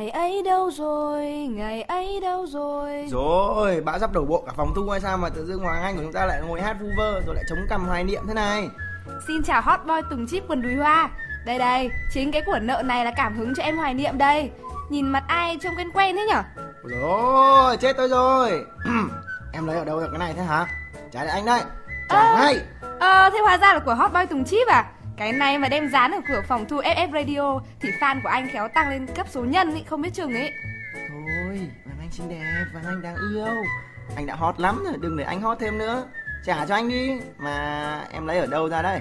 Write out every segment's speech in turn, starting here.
Ngày ấy đâu rồi, ngày ấy đâu rồi? Rồi, bão sắp đổ bộ cả phòng thu hay sao mà tự dưng Hoàng Anh của chúng ta lại ngồi hát vu vơ rồi lại chống cằm hoài niệm thế này? Xin chào hot boy Tùng Chip quần đùi hoa. Đây đây, chính cái cuộn nợ này là cảm hứng cho em hoài niệm đây. Nhìn mặt ai trông quen quen thế nhở? Rồi, chết tôi rồi. Em lấy ở đâu được cái này thế hả? Trả lại anh đây. Trả Ờ. ngay Ờ, thế hóa ra là của hot boy Tùng Chip à Cái này mà đem dán ở cửa phòng thu FF Radio Thì fan của anh khéo tăng lên cấp số nhân ý, không biết chừng ấy. Thôi, Hoàng Anh xinh đẹp, Hoàng Anh đáng yêu. Anh đã hot lắm rồi, đừng để anh hot thêm nữa. Trả cho anh đi Mà em lấy ở đâu ra đây?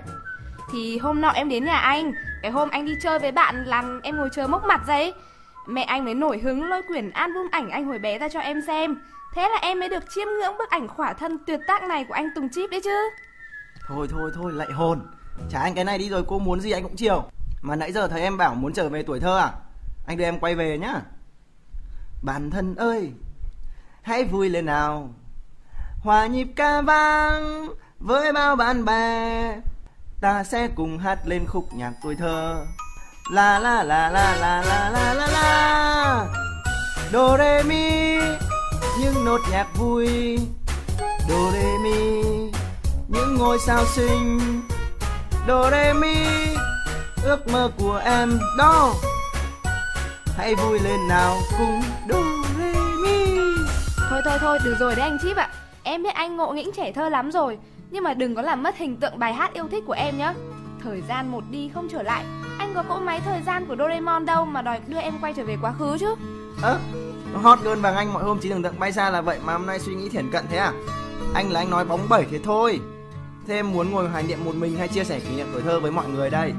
Thì hôm nọ em đến nhà anh. Cái hôm anh đi chơi với bạn làm em ngồi chờ mốc mặt ra ấy. Mẹ anh mới nổi hứng lôi quyển album ảnh anh hồi bé ra cho em xem. Thế là em mới được chiêm ngưỡng bức ảnh khỏa thân tuyệt tác này của anh Tùng Chip đấy chứ. Thôi thôi thôi, lạy hồn Trả anh cái này đi rồi cô muốn gì anh cũng chiều. Mà nãy giờ thấy em bảo muốn trở về tuổi thơ à? Anh đưa em quay về nhá. Bản thân ơi, Hãy vui lên nào. Hòa nhịp ca vang Với bao bạn bè. Ta sẽ cùng hát lên khúc nhạc tuổi thơ. La la la la la la la la la. Do re mi, Những nốt nhạc vui. Do re mi, Những ngôi sao xinh. Do re mi Ước mơ của em đó. Hãy vui lên nào cùng Do re mi. Thôi thôi thôi được rồi đấy anh Chip ạ. Em biết anh ngộ nghĩnh trẻ thơ lắm rồi Nhưng mà đừng có làm mất hình tượng bài hát yêu thích của em nhá. Thời gian một đi không trở lại. Anh có cỗ máy thời gian của Doraemon đâu Mà đòi đưa em quay trở về quá khứ chứ? Ơ, hot girl vàng anh mọi hôm chỉ tưởng tượng bay xa là vậy mà hôm nay suy nghĩ thiển cận thế à? Anh là anh nói bóng bẩy thế thôi. Thế em muốn ngồi hoài niệm một mình hay chia sẻ kỷ niệm tuổi thơ với mọi người đây?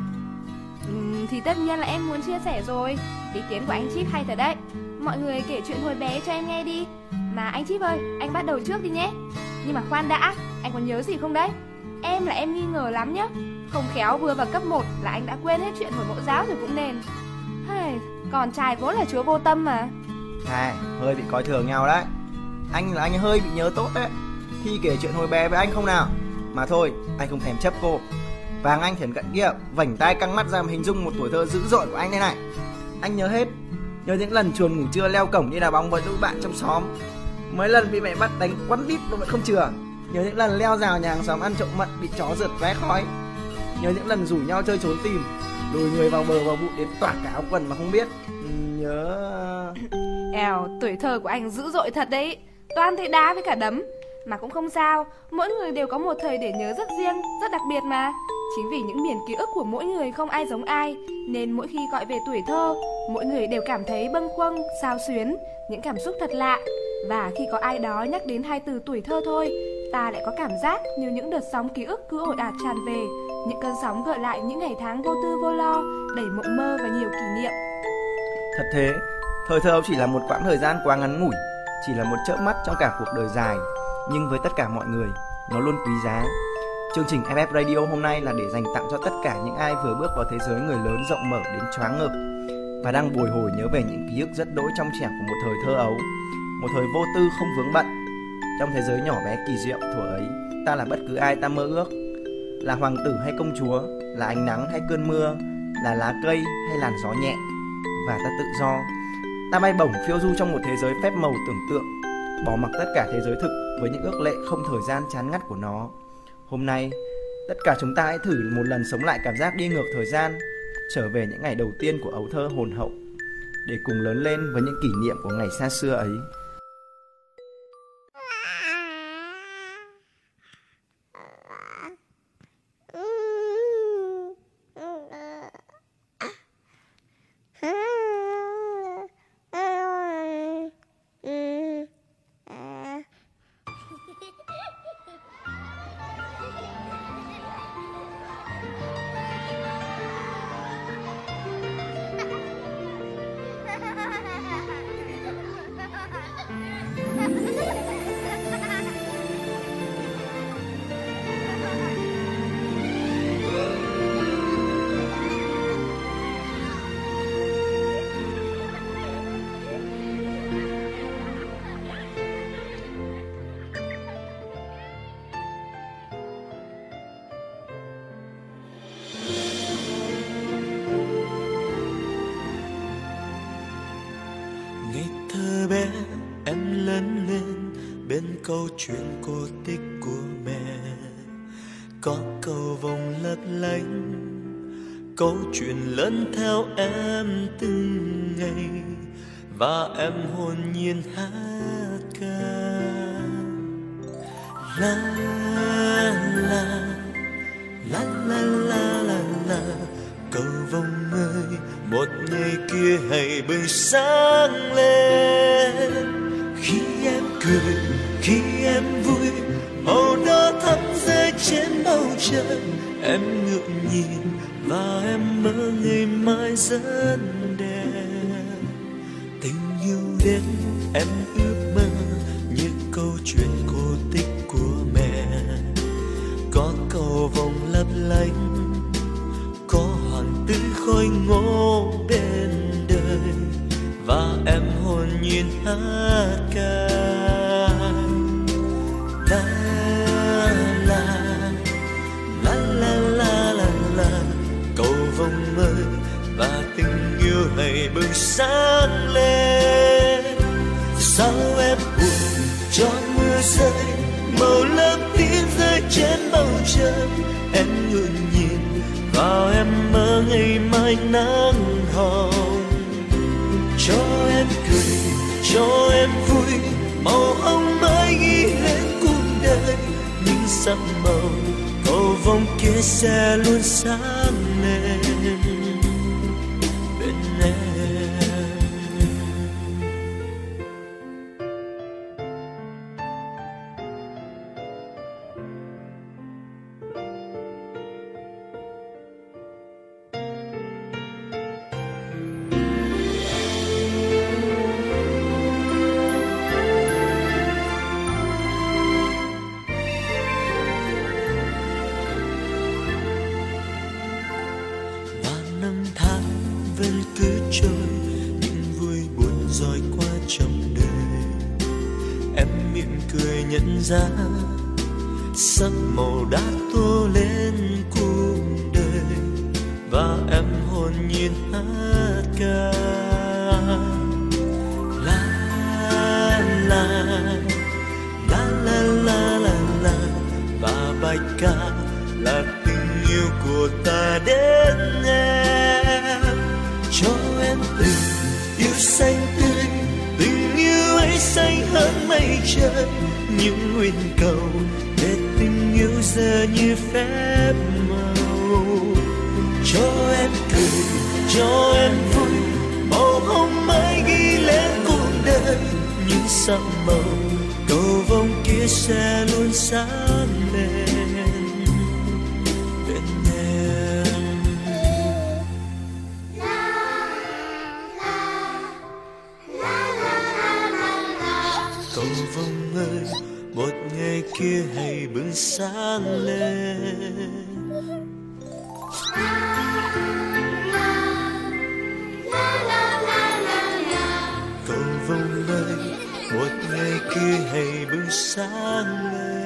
Ừm, Thì tất nhiên là em muốn chia sẻ rồi Ý kiến của anh Chip hay thật đấy Mọi người kể chuyện hồi bé cho em nghe đi Mà anh Chip ơi, anh bắt đầu trước đi nhé Nhưng mà khoan đã, anh có nhớ gì không đấy? Em là em nghi ngờ lắm nhá Không khéo vừa vào cấp 1 là anh đã quên hết chuyện hồi mẫu giáo rồi cũng nên Hây, Còn trai vốn là chúa vô tâm mà À, hơi bị coi thường nhau đấy. Anh là anh hơi bị nhớ tốt đấy. Khi kể chuyện hồi bé với anh không nào? Mà thôi, anh không thèm chấp cô. Vàng anh thiển cận kia, vảnh tay căng mắt ra mà hình dung một tuổi thơ dữ dội của anh thế này. Anh nhớ hết. Nhớ những lần chuồn ngủ trưa leo cổng đi đá bóng với lũ bạn trong xóm. Mấy lần bị mẹ bắt đánh quắn đít mà vẫn không chừa. Nhớ những lần leo rào nhà hàng xóm ăn trộm mận bị chó rượt vé khói. Nhớ những lần rủ nhau chơi trốn tìm, lùi người vào bờ vào bụi đến toạc cả áo quần mà không biết. Nhớ Eo, tuổi thơ của anh dữ dội thật đấy Toàn thấy đá với cả đấm mà cũng không sao Mỗi người đều có một thời để nhớ rất riêng, rất đặc biệt mà. Chính vì những miền ký ức của mỗi người không ai giống ai Nên mỗi khi gọi về tuổi thơ Mỗi người đều cảm thấy bâng khuâng, sao xuyến Những cảm xúc thật lạ. Và khi có ai đó nhắc đến hai từ tuổi thơ thôi Ta lại có cảm giác như những đợt sóng ký ức cứ ồ ạt tràn về Những cơn sóng gợi lại những ngày tháng vô tư vô lo Đầy mộng mơ và nhiều kỷ niệm. Thật thế, thời thơ chỉ là một quãng thời gian quá ngắn ngủi, chỉ là một chớp mắt trong cả cuộc đời dài, nhưng với tất cả mọi người, nó luôn quý giá. Chương trình FF Radio hôm nay là để dành tặng cho tất cả những ai vừa bước vào thế giới người lớn rộng mở đến choáng ngợp và đang bồi hồi nhớ về những ký ức rất đỗi trong trẻo của một thời thơ ấu, một thời vô tư không vướng bận. Trong thế giới nhỏ bé kỳ diệu thuở ấy, ta là bất cứ ai ta mơ ước, là hoàng tử hay công chúa, là ánh nắng hay cơn mưa, là lá cây hay làn gió nhẹ và ta tự do. Ta bay bổng phiêu du trong một thế giới phép màu tưởng tượng, bỏ mặc tất cả thế giới thực với những ước lệ không thời gian chán ngắt của nó. Hôm nay, tất cả chúng ta hãy thử một lần sống lại cảm giác đi ngược thời gian, trở về những ngày đầu tiên của ấu thơ hồn hậu, để cùng lớn lên với những kỷ niệm của ngày xa xưa ấy. Rơi chân trời em ngượng nhìn và em mơ ngày mai rất đẹp. Tình yêu đến em ước mơ như câu chuyện cổ tích của mẹ. Có cầu vòng lấp lánh, có hoàng tử khôi ngô bên đời. Và em hồn nhiên hát ca. bừng sáng lên. Sao em buồn cho mưa rơi, màu lam tím rơi trên bầu trời. Em ngượng nhìn vào em mơ ngày mai nắng hồng. Cho em cười, cho em vui, màu hồng mãi ghi lên cuộc đời. Những sắc màu cầu vồng kia sẽ luôn sáng lên. Bên em cho em tình yêu xanh tươi tình yêu ấy xanh hơn mây trời những nguyện cầu để tình yêu giờ như phép màu cho em cười cho em vui màu hồng mới ghi lên cuộc đời những sắc màu cầu vồng kia sẽ luôn sáng một ngày kia hãy bừng sáng lên. Cầu vòng đời, một ngày kia hãy bừng sáng lên.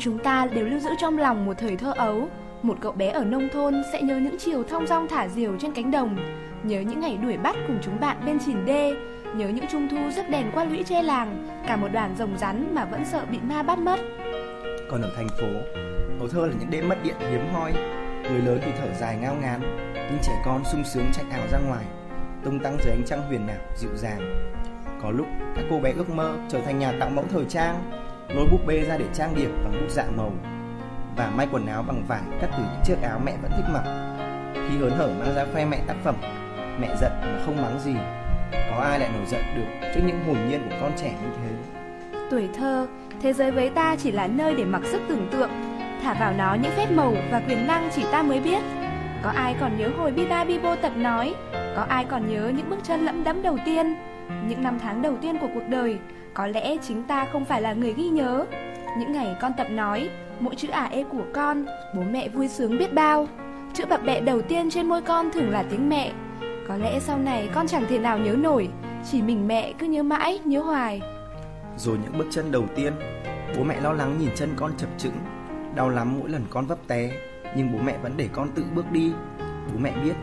Chúng ta đều lưu giữ trong lòng một thời thơ ấu. Một cậu bé ở nông thôn sẽ nhớ những chiều thong dong thả diều trên cánh đồng Nhớ những ngày đuổi bắt cùng chúng bạn bên chìm đê Nhớ những trung thu rất đèn qua lũy tre làng Cả một đoàn rồng rắn mà vẫn sợ bị ma bắt mất. Còn ở thành phố, ấu thơ là những đêm mất điện hiếm hoi. Người lớn thì thở dài ngao ngán Nhưng trẻ con sung sướng chạy ảo ra ngoài Tung tăng dưới ánh trăng huyền ảo, dịu dàng. Có lúc các cô bé ước mơ trở thành nhà tạo mẫu thời trang Lôi búp bê ra để trang điểm bằng bút dạ màu Và may quần áo bằng vải cắt từ những chiếc áo mẹ vẫn thích mặc. Khi hớn hở mang ra khoe mẹ tác phẩm Mẹ giận mà không mắng gì Có ai lại nổi giận được trước những hồn nhiên của con trẻ như thế? Tuổi thơ, thế giới với ta chỉ là nơi để mặc sức tưởng tượng. Thả vào nó những phép màu và quyền năng chỉ ta mới biết. Có ai còn nhớ hồi bi ba bi bô tập nói? Có ai còn nhớ những bước chân lẫm đẫm đầu tiên Những năm tháng đầu tiên của cuộc đời? Có lẽ chính ta không phải là người ghi nhớ Những ngày con tập nói Mỗi chữ ả ê của con Bố mẹ vui sướng biết bao chữ bập bẹ đầu tiên trên môi con thường là tiếng mẹ. Có lẽ sau này con chẳng thể nào nhớ nổi, chỉ mình mẹ cứ nhớ mãi, nhớ hoài. Rồi những bước chân đầu tiên, bố mẹ lo lắng nhìn chân con chập chững, đau lắm mỗi lần con vấp té, nhưng bố mẹ vẫn để con tự bước đi. Bố mẹ biết,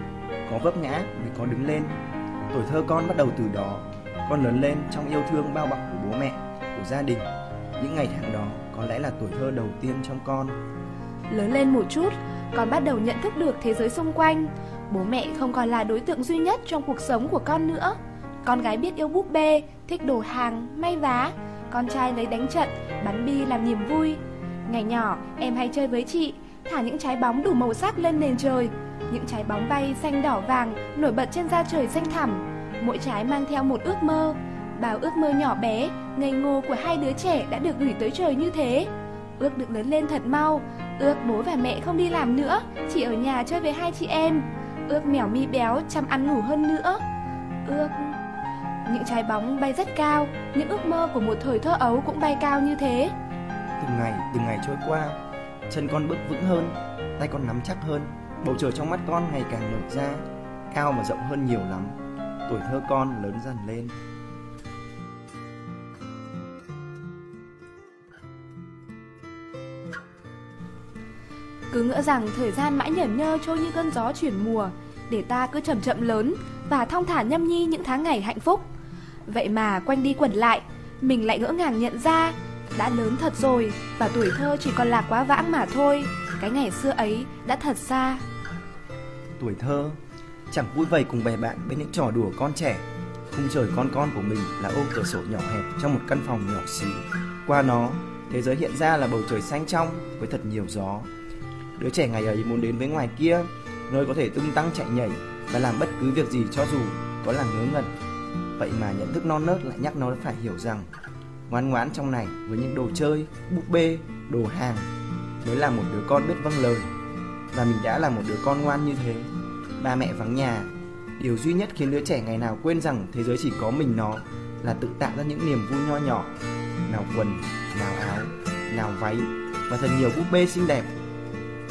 có vấp ngã mới có đứng lên. Tuổi thơ con bắt đầu từ đó, con lớn lên trong yêu thương bao bọc của bố mẹ, của gia đình. Những ngày tháng đó có lẽ là tuổi thơ đầu tiên trong con. Lớn lên một chút, con bắt đầu nhận thức được thế giới xung quanh. Bố mẹ không còn là đối tượng duy nhất trong cuộc sống của con nữa. Con gái biết yêu búp bê, thích đồ hàng, may vá. Con trai lấy đánh trận, bắn bi làm niềm vui. Ngày nhỏ, em hay chơi với chị, thả những trái bóng đủ màu sắc lên nền trời. Những trái bóng bay xanh đỏ vàng nổi bật trên da trời xanh thẳm. Mỗi trái mang theo một ước mơ. Bao ước mơ nhỏ bé, ngây ngô của hai đứa trẻ đã được gửi tới trời như thế. Ước được lớn lên thật mau, ước bố và mẹ không đi làm nữa, chỉ ở nhà chơi với hai chị em. Ước mèo mi béo chăm ăn ngủ hơn nữa. Ước những trái bóng bay rất cao, những ước mơ của một thời thơ ấu cũng bay cao như thế. Từng ngày, từng ngày trôi qua, chân con bước vững hơn, tay con nắm chắc hơn, bầu trời trong mắt con ngày càng mở ra, cao và rộng hơn nhiều lắm. Tuổi thơ con lớn dần lên. Cứ ngỡ rằng thời gian mãi nhởn nhơ trôi như cơn gió chuyển mùa, để ta cứ chậm chậm lớn và thong thả nhâm nhi những tháng ngày hạnh phúc. Vậy mà quanh đi quẩn lại, mình lại ngỡ ngàng nhận ra, đã lớn thật rồi và tuổi thơ chỉ còn là quá vãng mà thôi. Cái ngày xưa ấy đã thật xa. Tuổi thơ chẳng vui vầy cùng bè bạn bên những trò đùa con trẻ. Khung trời con con của mình là ô cửa sổ nhỏ hẹp trong một căn phòng nhỏ xíu. Qua nó, thế giới hiện ra là bầu trời xanh trong với thật nhiều gió. Đứa trẻ ngày ấy muốn đến với ngoài kia, nơi có thể tung tăng chạy nhảy và làm bất cứ việc gì cho dù có là ngớ ngẩn. Vậy mà nhận thức non nớt lại nhắc nó phải hiểu rằng ngoan ngoãn trong này với những đồ chơi, búp bê, đồ hàng mới là một đứa con biết vâng lời. Và mình đã là một đứa con ngoan như thế. Ba mẹ vắng nhà, điều duy nhất khiến đứa trẻ ngày nào quên rằng thế giới chỉ có mình nó là tự tạo ra những niềm vui nho nhỏ. Nào quần, nào áo, nào váy và thật nhiều búp bê xinh đẹp.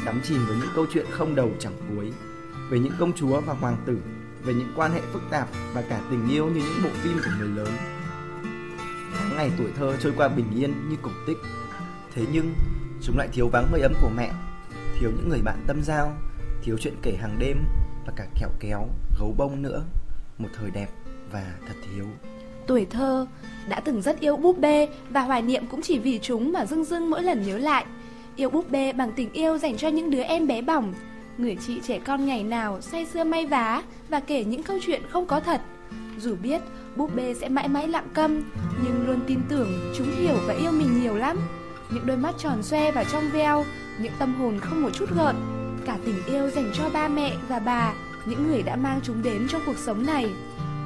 Đắm chìm với những câu chuyện không đầu chẳng cuối về những công chúa và hoàng tử, về những quan hệ phức tạp và cả tình yêu như những bộ phim của người lớn. Tháng ngày tuổi thơ trôi qua bình yên như cổ tích. Thế nhưng, chúng lại thiếu vắng hơi ấm của mẹ, thiếu những người bạn tâm giao, thiếu chuyện kể hàng đêm và cả kẹo kéo, gấu bông nữa. Một thời đẹp và thật thiếu. Tuổi thơ đã từng rất yêu búp bê và hoài niệm cũng chỉ vì chúng mà dưng dưng mỗi lần nhớ lại. Yêu búp bê bằng tình yêu dành cho những đứa em bé bỏng, người chị trẻ con ngày nào say sưa may vá và kể những câu chuyện không có thật. Dù biết búp bê sẽ mãi mãi lặng câm, nhưng luôn tin tưởng chúng hiểu và yêu mình nhiều lắm. Những đôi mắt tròn xoe và trong veo, những tâm hồn không một chút gợn, cả tình yêu dành cho ba mẹ và bà, những người đã mang chúng đến trong cuộc sống này.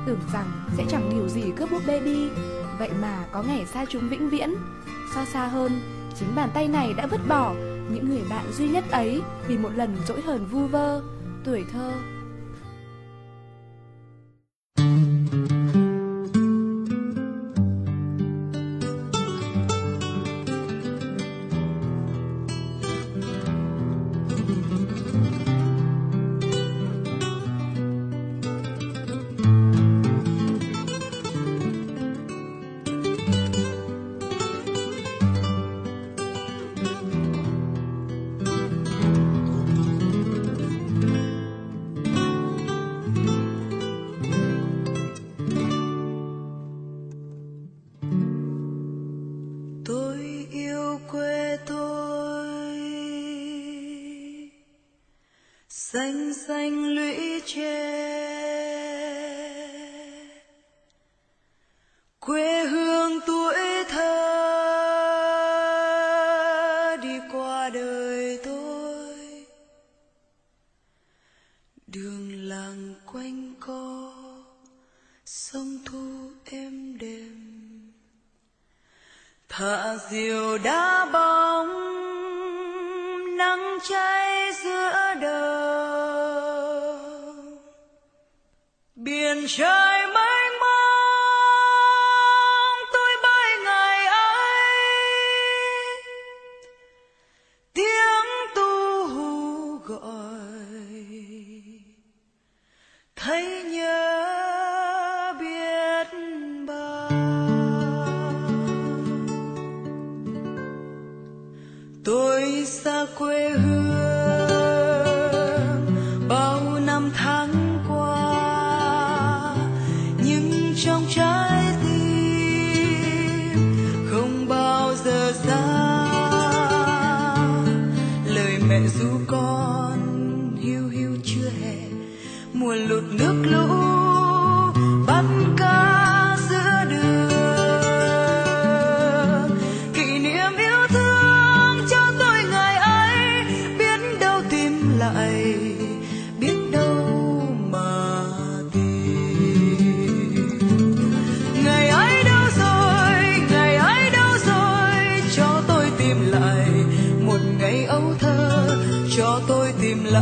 Tưởng rằng sẽ chẳng điều gì cướp búp bê đi, vậy mà có ngày xa chúng vĩnh viễn. So xa hơn, chính bàn tay này đã vứt bỏ những người bạn duy nhất ấy vì một lần dỗi hờn vu vơ, tuổi thơ.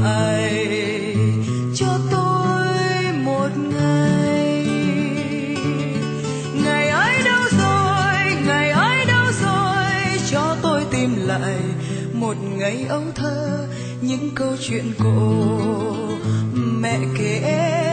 Lại cho tôi một ngày. Ngày ấy đâu rồi, ngày ấy đâu rồi, cho tôi tìm lại một ngày ấu thơ những câu chuyện cổ mẹ kể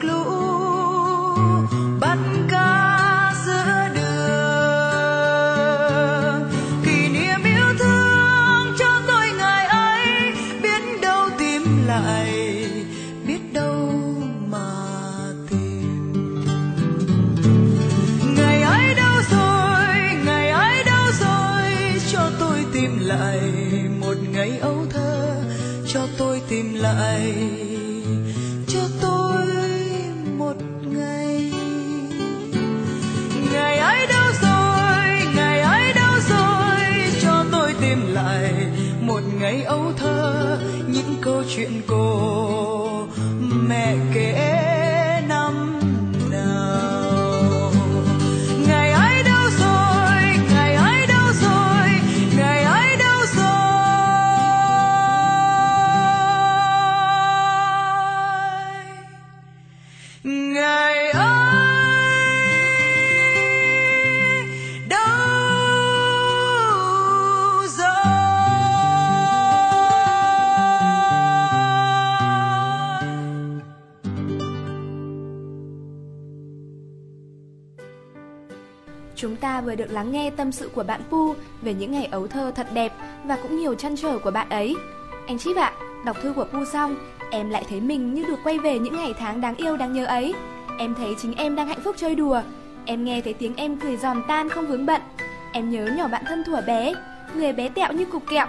clue. Chuyện cô. Lắng nghe tâm sự của bạn Pu về những ngày ấu thơ thật đẹp và cũng nhiều trăn trở của bạn ấy. Anh Chip ạ, đọc thư của Pu xong, em lại thấy mình như được quay về những ngày tháng đáng yêu đáng nhớ ấy. Em thấy chính em đang hạnh phúc chơi đùa. Em nghe thấy tiếng em cười giòn tan không vướng bận. Em nhớ nhỏ bạn thân thuở bé, người bé tẹo như cục kẹo.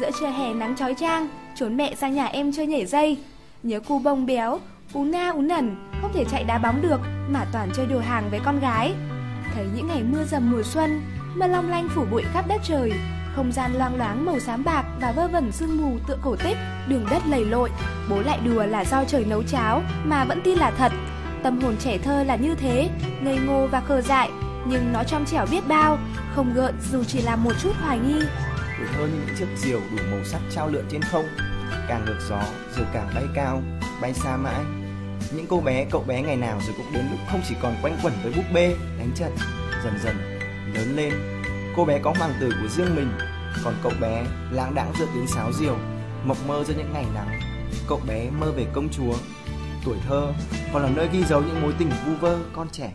Giữa trưa hè nắng chói chang, trốn mẹ sang nhà em chơi nhảy dây. Nhớ cu bông béo, ú na ú nẩn, không thể chạy đá bóng được mà toàn chơi đồ hàng với con gái. Thấy những ngày mưa dầm mùa xuân, mưa long lanh phủ bụi khắp đất trời, không gian loang loáng màu xám bạc và vơ vẩn sương mù tựa cổ tích, đường đất lầy lội. Bố lại đùa là do trời nấu cháo mà vẫn tin là thật. Tâm hồn trẻ thơ là như thế, ngây ngô và khờ dại, nhưng nó trong trẻo biết bao, không gợn dù chỉ là một chút hoài nghi. tuổi thơ như những chiếc diều đủ màu sắc trao lượn trên không càng ngược gió diều càng bay cao bay xa mãi những cô bé, cậu bé ngày nào rồi cũng đến lúc không chỉ còn quanh quẩn với búp bê, đánh trận, dần dần, lớn lên. Cô bé có hoàng tử của riêng mình, còn cậu bé lãng đãng giữa tiếng sáo diều mộng mơ giữa những ngày nắng. Cậu bé mơ về công chúa, tuổi thơ, còn là nơi ghi dấu những mối tình vu vơ con trẻ.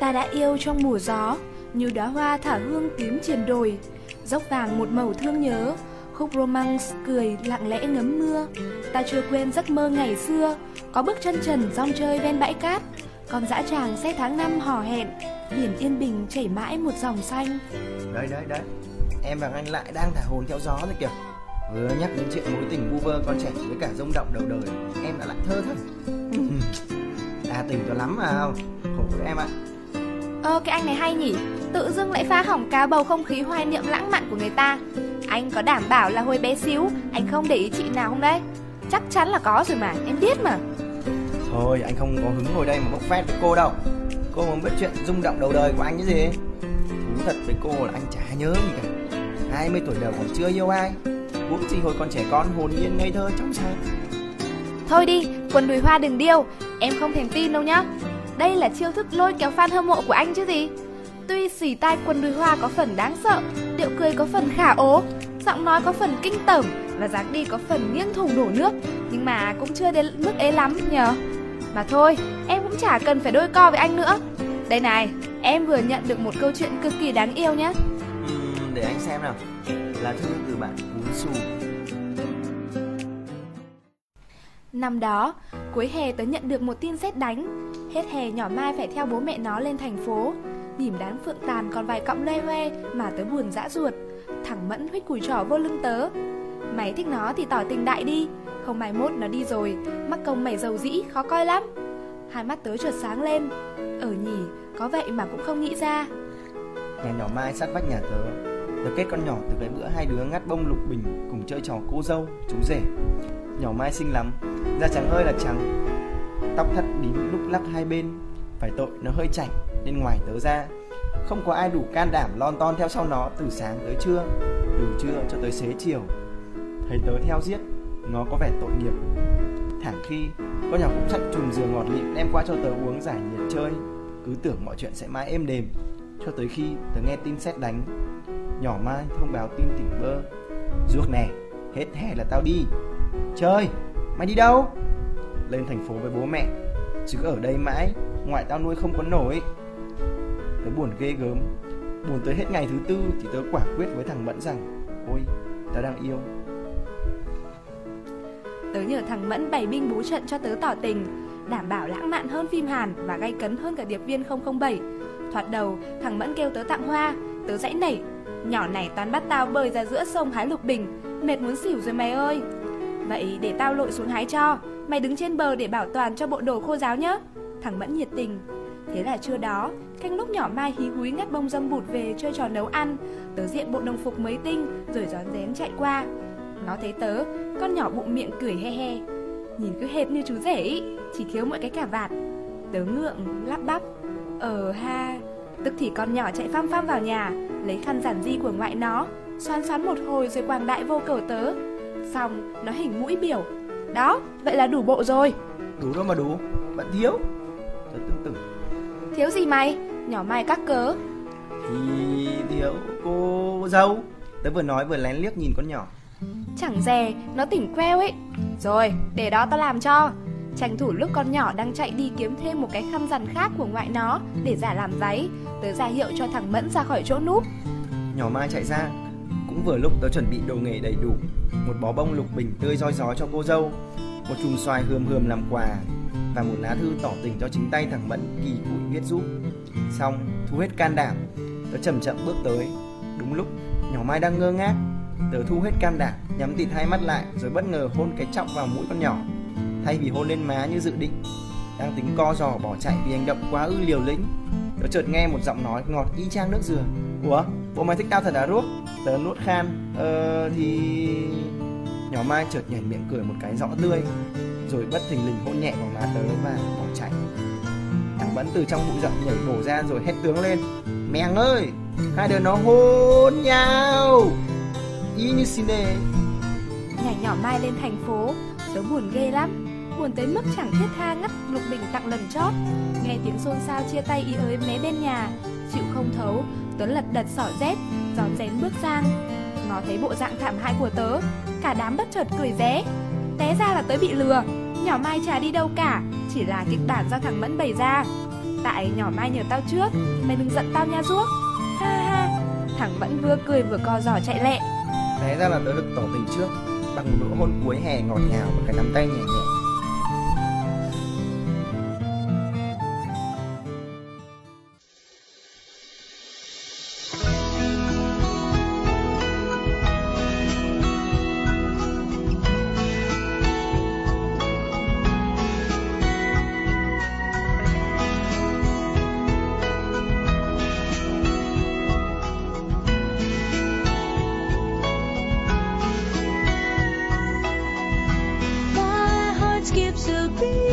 Ta đã yêu trong mùa gió, Như đóa hoa thả hương tím trên đồi Dốc vàng một màu thương nhớ. Khúc romance cười lặng lẽ ngấm mưa. Ta chưa quên giấc mơ ngày xưa Có bước chân trần rong chơi ven bãi cát. Con dã tràng xe tháng năm hò hẹn Biển yên bình chảy mãi một dòng xanh. Đấy đấy đấy. Em và anh lại đang thả hồn theo gió rồi kìa. Vừa nhắc đến chuyện mối tình vu vơ con trẻ với cả rông động đầu đời Em đã lại thơ thẩn À tình cho lắm mà Khổ của em ạ. Ơ cái anh này hay nhỉ. Tự dưng lại phá hỏng cả bầu không khí hoài niệm lãng mạn của người ta Anh có đảm bảo là hồi bé xíu Anh không để ý chị nào không đấy? Chắc chắn là có rồi mà Em biết mà. Thôi anh không có hứng ngồi đây mà bốc phét với cô đâu. Cô muốn biết chuyện rung động đầu đời của anh cái gì? Thú thật với cô là anh chả nhớ gì cả. 20 tuổi đầu còn chưa yêu ai. Huống gì hồi còn trẻ con hồn nhiên ngây thơ trong sáng Thôi đi, quần đùi hoa đừng điêu. Em không thèm tin đâu nhá. Đây là chiêu thức lôi kéo fan hâm mộ của anh chứ gì Tuy xỉ tai quần đùi hoa có phần đáng sợ Điệu cười có phần khả ố Giọng nói có phần kinh tởm Và dáng đi có phần nghiêng thùng đổ nước Nhưng mà cũng chưa đến mức ấy lắm nhờ. Mà thôi, em cũng chả cần phải đôi co với anh nữa. Đây này, em vừa nhận được một câu chuyện cực kỳ đáng yêu nhé. Ừm, Để anh xem nào. Là thư từ bạn Cún Xù Năm đó, cuối hè tớ nhận được một tin sét đánh. Hết hè nhỏ Mai phải theo bố mẹ nó lên thành phố Nhìn đám phượng tàn còn vài cọng lê hoe mà tớ buồn dã ruột. Thằng Mẫn huyết cùi trỏ vô lưng tớ. Mày thích nó thì tỏ tình đại đi. Không mai mốt nó đi rồi. Mắc công mày giàu dĩ khó coi lắm. Hai mắt tớ chợt sáng lên. Ở nhỉ, có vậy mà cũng không nghĩ ra. Nhà nhỏ Mai sát vách nhà tớ. Tớ kết con nhỏ từ cái bữa hai đứa ngắt bông lục bình Cùng chơi trò cô dâu, chú rể. Nhỏ Mai xinh lắm. Da trắng ơi là trắng. Tóc thắt đính lúc lắc hai bên. Phải tội nó hơi chảnh, Nên ngoài tớ ra, Không có ai đủ can đảm lon ton theo sau nó Từ sáng tới trưa, Từ trưa cho tới xế chiều. Thấy tớ theo giết, Nó có vẻ tội nghiệp. Thẳng khi, con nhỏ cũng chắc chùm dừa ngọt lịm Đem qua cho tớ uống giải nhiệt chơi. Cứ tưởng mọi chuyện sẽ mãi êm đềm, Cho tới khi tớ nghe tin xét đánh. Nhỏ Mai thông báo tin tỉnh bơ. Ruốc nè, Hết hè là tao đi. Chơi, Mày đi đâu? Lên thành phố với bố mẹ, Chứ ở đây mãi. Ngoại tao nuôi không có nổi. Tớ buồn ghê gớm. Buồn tới hết ngày thứ tư Thì tớ quả quyết với thằng Mẫn rằng, Ôi, tớ đang yêu. Tớ nhờ thằng Mẫn bày binh bố trận cho tớ tỏ tình, Đảm bảo lãng mạn hơn phim Hàn Và gay cấn hơn cả điệp viên 007 Thoạt đầu, thằng Mẫn kêu tớ tặng hoa, Tớ dãy nảy, Nhỏ này toán bắt tao bơi ra giữa sông hái lục bình, Mệt muốn xỉu rồi mày ơi. Vậy để tao lội xuống hái cho, Mày đứng trên bờ để bảo toàn cho bộ đồ khô giáo nhá Thằng Mẫn nhiệt tình. Thế là trưa đó Canh lúc nhỏ Mai hí húi ngắt bông dâm bụt về chơi trò nấu ăn. Tớ diện bộ đồng phục mới tinh, Rồi rón rén chạy qua. Nó thấy tớ, Con nhỏ bụng miệng cười he he. Nhìn cứ hệt như chú rể ý, Chỉ thiếu mỗi cái cà vạt. Tớ ngượng, lắp bắp. Ờ ha, Tức thì con nhỏ chạy phăm phăm vào nhà, Lấy khăn giản di của ngoại nó Xoan xoắn một hồi rồi quàng đại vô cầu tớ. Xong, nó hình mũi biểu. Đó, vậy là đủ bộ rồi. Đủ đâu mà đủ Vẫn thiếu. Tự Thiếu gì mày? Nhỏ mày các cớ. Thì thiếu cô dâu Tớ vừa nói vừa lén liếc nhìn con nhỏ. Chẳng dè nó tỉnh queo ấy. Rồi để đó tao làm cho. Tranh thủ lúc con nhỏ đang chạy đi kiếm thêm một cái khăn rằn khác của ngoại nó Để giả làm váy Tớ ra hiệu cho thằng Mẫn ra khỏi chỗ núp. Nhỏ Mai chạy ra. Cũng vừa lúc tớ chuẩn bị đồ nghề đầy đủ. Một bó bông lục bình tươi roi rói cho cô dâu. Một chùm xoài hườm hườm làm quà và một lá thư tỏ tình cho chính tay thằng Mẫn kỳ cụi viết giúp. Xong thu hết can đảm Tớ chậm chậm bước tới. Đúng lúc nhỏ Mai đang ngơ ngác. Tớ thu hết can đảm Nhắm tịt hai mắt lại Rồi bất ngờ hôn cái trọng vào mũi con nhỏ. Thay vì hôn lên má như dự định Đang tính co giò bỏ chạy vì hành động quá ư liều lĩnh Tớ chợt nghe một giọng nói ngọt y chang nước dừa. Ủa, bộ mày thích tao thật à Ruốc? Tớ nuốt khan. Ờ thì... Nhỏ Mai chợt nhảy miệng cười một cái rõ tươi. Rồi bất thình lình hôn nhẹ vào má tớ và bỏ chạy. Thằng vẫn từ trong bụi rậm nhảy bổ ra rồi hét tướng lên Mèng ơi, hai đứa nó hôn nhau. Y như cine Nhảy nhỏ Mai lên thành phố Tớ buồn ghê lắm. Buồn tới mức chẳng thiết tha ngắt lục bình tặng lần chót. Nghe tiếng xôn xao chia tay ý ới mé bên nhà Chịu không thấu Tớ lật đật xỏ dép giòn rén bước sang. Nó thấy bộ dạng thảm hại của tớ Cả đám bất chợt cười ré. Té ra là tớ bị lừa. Nhỏ Mai chả đi đâu cả, Chỉ là kịch bản do thằng Mẫn bày ra. Tại nhỏ mai nhờ tao trước, Mày đừng giận tao nha ruốc Ha ha, Thằng vẫn vừa cười vừa co giò chạy lẹ. Té ra là tớ được tỏ tình trước, Bằng một nụ hôn cuối hè ngọt ngào và cái nắm tay nhẹ nhẹ. Skips a beat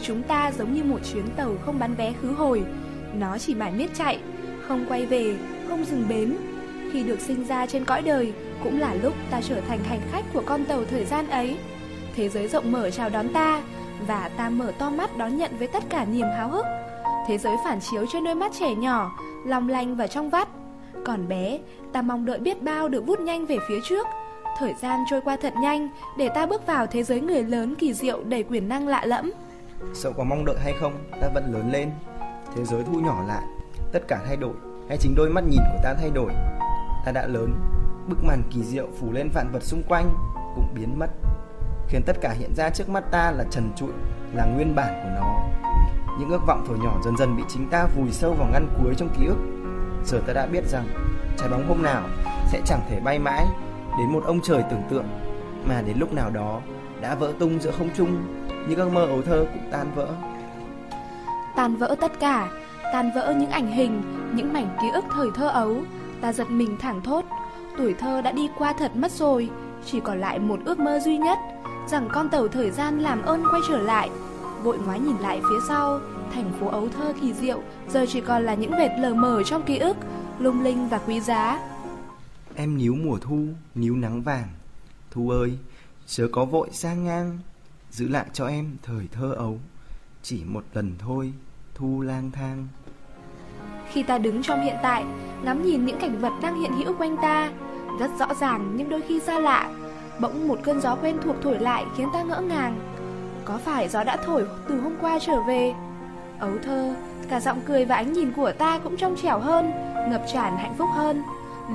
với chúng ta giống như một chuyến tàu không bán vé khứ hồi. Nó chỉ mãi miết chạy, không quay về, không dừng bến. Khi được sinh ra trên cõi đời, cũng là lúc ta trở thành hành khách của con tàu thời gian ấy. Thế giới rộng mở chào đón ta, và ta mở to mắt đón nhận với tất cả niềm háo hức. Thế giới phản chiếu trên đôi mắt trẻ nhỏ, long lanh và trong vắt. Còn bé, ta mong đợi biết bao được vút nhanh về phía trước. Thời gian trôi qua thật nhanh để ta bước vào thế giới người lớn kỳ diệu đầy quyền năng lạ lẫm. Dẫu có mong đợi hay không, ta vẫn lớn lên. Thế giới thu nhỏ lại, tất cả thay đổi, hay chính đôi mắt nhìn của ta thay đổi. Ta đã lớn, bức màn kỳ diệu phủ lên vạn vật xung quanh cũng biến mất, khiến tất cả hiện ra trước mắt ta là trần trụi, là nguyên bản của nó. Những ước vọng thổi nhỏ dần dần bị chính ta vùi sâu vào ngăn cuối trong ký ức. Giờ ta đã biết rằng trái bóng hôm nào sẽ chẳng thể bay mãi đến một ông trời tưởng tượng mà đến lúc nào đó đã vỡ tung giữa không trung như ước mơ ấu thơ cũng tan vỡ. Tan vỡ tất cả, tan vỡ những ảnh hình, những mảnh ký ức thời thơ ấu. Ta giật mình thẳng thốt, tuổi thơ đã đi qua thật mất rồi, chỉ còn lại một ước mơ duy nhất, rằng con tàu thời gian làm ơn quay trở lại. Vội ngoái nhìn lại phía sau, thành phố ấu thơ kỳ diệu giờ chỉ còn là những vệt lờ mờ trong ký ức, lung linh và quý giá. Em níu mùa thu, níu nắng vàng. Thu ơi, chớ có vội sang ngang, giữ lại cho em thời thơ ấu. Chỉ một lần thôi, thu lang thang. Khi ta đứng trong hiện tại, ngắm nhìn những cảnh vật đang hiện hữu quanh ta, rất rõ ràng nhưng đôi khi xa lạ. Bỗng một cơn gió quen thuộc thổi lại khiến ta ngỡ ngàng. Có phải gió đã thổi từ hôm qua trở về? Ấu thơ, cả giọng cười và ánh nhìn của ta cũng trong trẻo hơn, ngập tràn hạnh phúc hơn.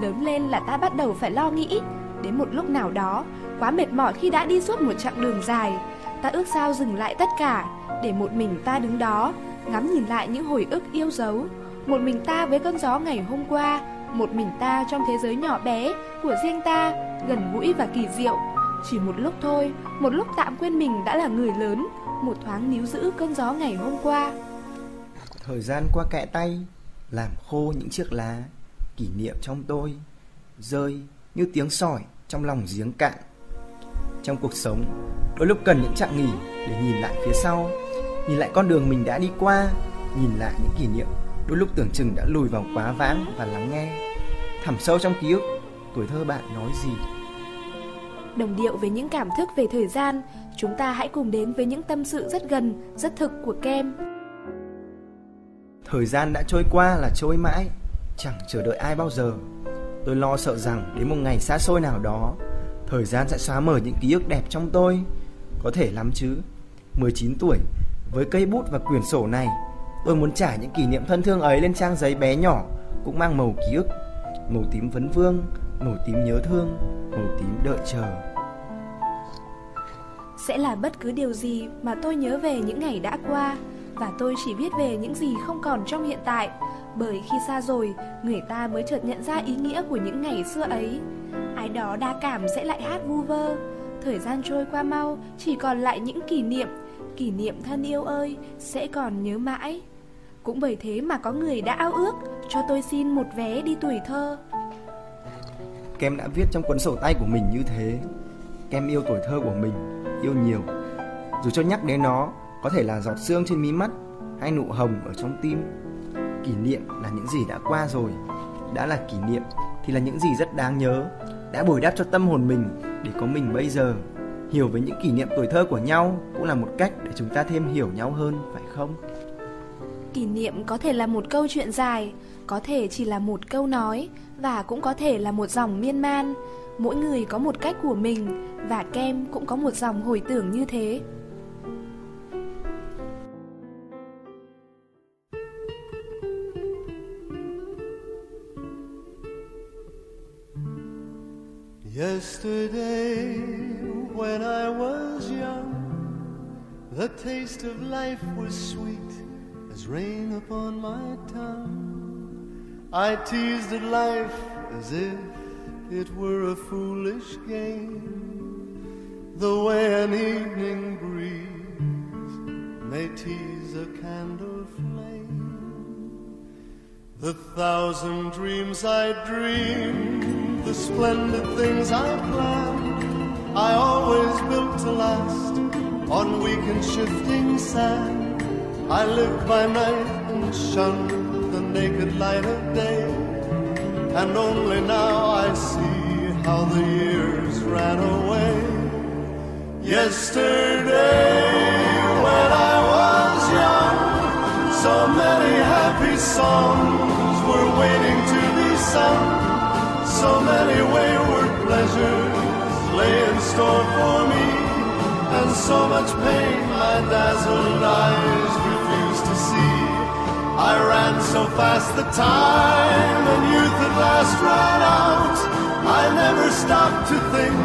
Lớn lên là ta bắt đầu phải lo nghĩ, đến một lúc nào đó, quá mệt mỏi khi đã đi suốt một chặng đường dài, ta ước sao dừng lại tất cả, để một mình ta đứng đó, ngắm nhìn lại những hồi ức yêu dấu. Một mình ta với cơn gió ngày hôm qua, một mình ta trong thế giới nhỏ bé của riêng ta, gần gũi và kỳ diệu. Chỉ một lúc thôi, một lúc tạm quên mình đã là người lớn, một thoáng níu giữ cơn gió ngày hôm qua. Thời gian qua kẽ tay, làm khô những chiếc lá, kỷ niệm trong tôi, rơi như tiếng sỏi trong lòng giếng cạn. Trong cuộc sống, đôi lúc cần những chặng nghỉ để nhìn lại phía sau, nhìn lại con đường mình đã đi qua, nhìn lại những kỷ niệm đôi lúc tưởng chừng đã lùi vào quá vãng và lắng nghe. Thẳm sâu trong ký ức, tuổi thơ bạn nói gì? Đồng điệu với những cảm thức về thời gian, chúng ta hãy cùng đến với những tâm sự rất gần, rất thực của Kem. Thời gian đã trôi qua là trôi mãi, chẳng chờ đợi ai bao giờ. Tôi lo sợ rằng đến một ngày xa xôi nào đó, thời gian sẽ xóa mở những ký ức đẹp trong tôi. Có thể lắm chứ. 19 tuổi, với cây bút và quyển sổ này, tôi muốn trả những kỷ niệm thân thương ấy lên trang giấy bé nhỏ, cũng mang màu ký ức, màu tím vấn vương, màu tím nhớ thương, màu tím đợi chờ. Sẽ là bất cứ điều gì mà tôi nhớ về những ngày đã qua và tôi chỉ biết về những gì không còn trong hiện tại bởi khi xa rồi người ta mới chợt nhận ra ý nghĩa của những ngày xưa ấy ai đó đa cảm sẽ lại hát vu vơ thời gian trôi qua mau chỉ còn lại những kỷ niệm kỷ niệm thân yêu ơi sẽ còn nhớ mãi cũng bởi thế mà có người đã ao ước cho tôi xin một vé đi tuổi thơ Kem đã viết trong cuốn sổ tay của mình như thế. Kem yêu tuổi thơ của mình, yêu nhiều. Dù cho nhắc đến nó, có thể là giọt sương trên mí mắt hay nụ hồng ở trong tim. Kỷ niệm là những gì đã qua rồi. Đã là kỷ niệm thì là những gì rất đáng nhớ, đã bồi đắp cho tâm hồn mình để có mình bây giờ. Hiểu về những kỷ niệm tuổi thơ của nhau cũng là một cách để chúng ta thêm hiểu nhau hơn, phải không? Kỷ niệm có thể là một câu chuyện dài, có thể chỉ là một câu nói và cũng có thể là một dòng miên man. Mỗi người có một cách của mình và Kem cũng có một dòng hồi tưởng như thế. Yesterday, when I was young, the taste of life was sweet as rain upon my tongue. I teased at life as if it were a foolish game, the way an evening breeze may tease a candle flame. The thousand dreams I dreamed, the splendid things I planned, I always built to last on weak and shifting sand. I lived by night and shunned the naked light of day, and only now I see how the years ran away. Yesterday, when I was young, So many happy songs were waiting to be sung. So many wayward pleasures lay in store for me. And so much pain my dazzled eyes refused to see. I ran so fast the time and youth at last ran out. I never stopped to think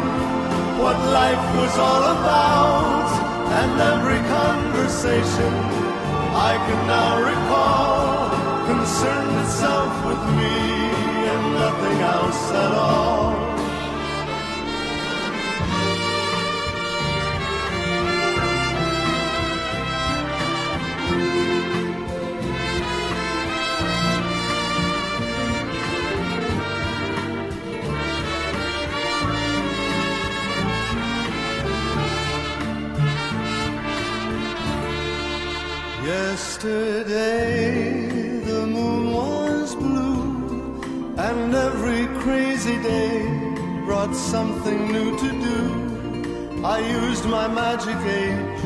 what life was all about. And every conversation I can now recall concerned itself with me nothing else at all. Yesterday the moon was blue, and every crazy day brought something new to do. I used my magic age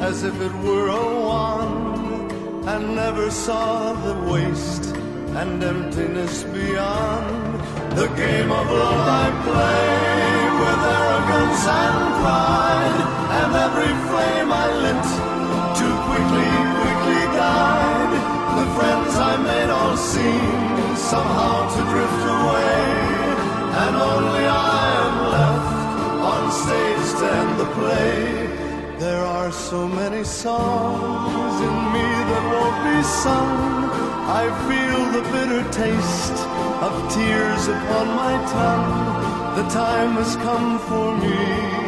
as if it were a wand, and never saw the waste and emptiness beyond. The game of love I played with arrogance and pride, and every flame I lit too quickly, quickly died. The friends I made all somehow to drift away, and only I am left on stage to end the play. There are so many songs in me that won't be sung. I feel the bitter taste of tears upon my tongue. The time has come for me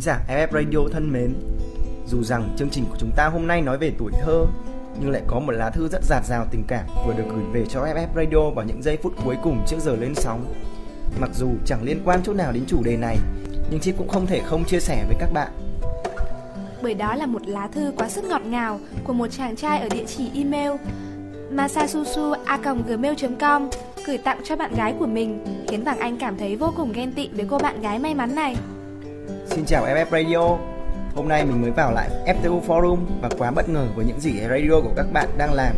thính giả FF Radio thân mến, dù rằng chương trình của chúng ta hôm nay nói về tuổi thơ, nhưng lại có một lá thư rất dạt dào tình cảm vừa được gửi về cho FF Radio vào những giây phút cuối cùng trước giờ lên sóng. Mặc dù chẳng liên quan chút nào đến chủ đề này, nhưng chị cũng không thể không chia sẻ với các bạn. Bởi đó là một lá thư quá sức ngọt ngào của một chàng trai ở địa chỉ email masasusu.gmail.com gửi tặng cho bạn gái của mình, khiến Vàng Anh cảm thấy vô cùng ghen tị với cô bạn gái may mắn này. Xin chào FF Radio. Hôm nay mình mới vào lại FTU Forum và quá bất ngờ với những gì radio của các bạn đang làm.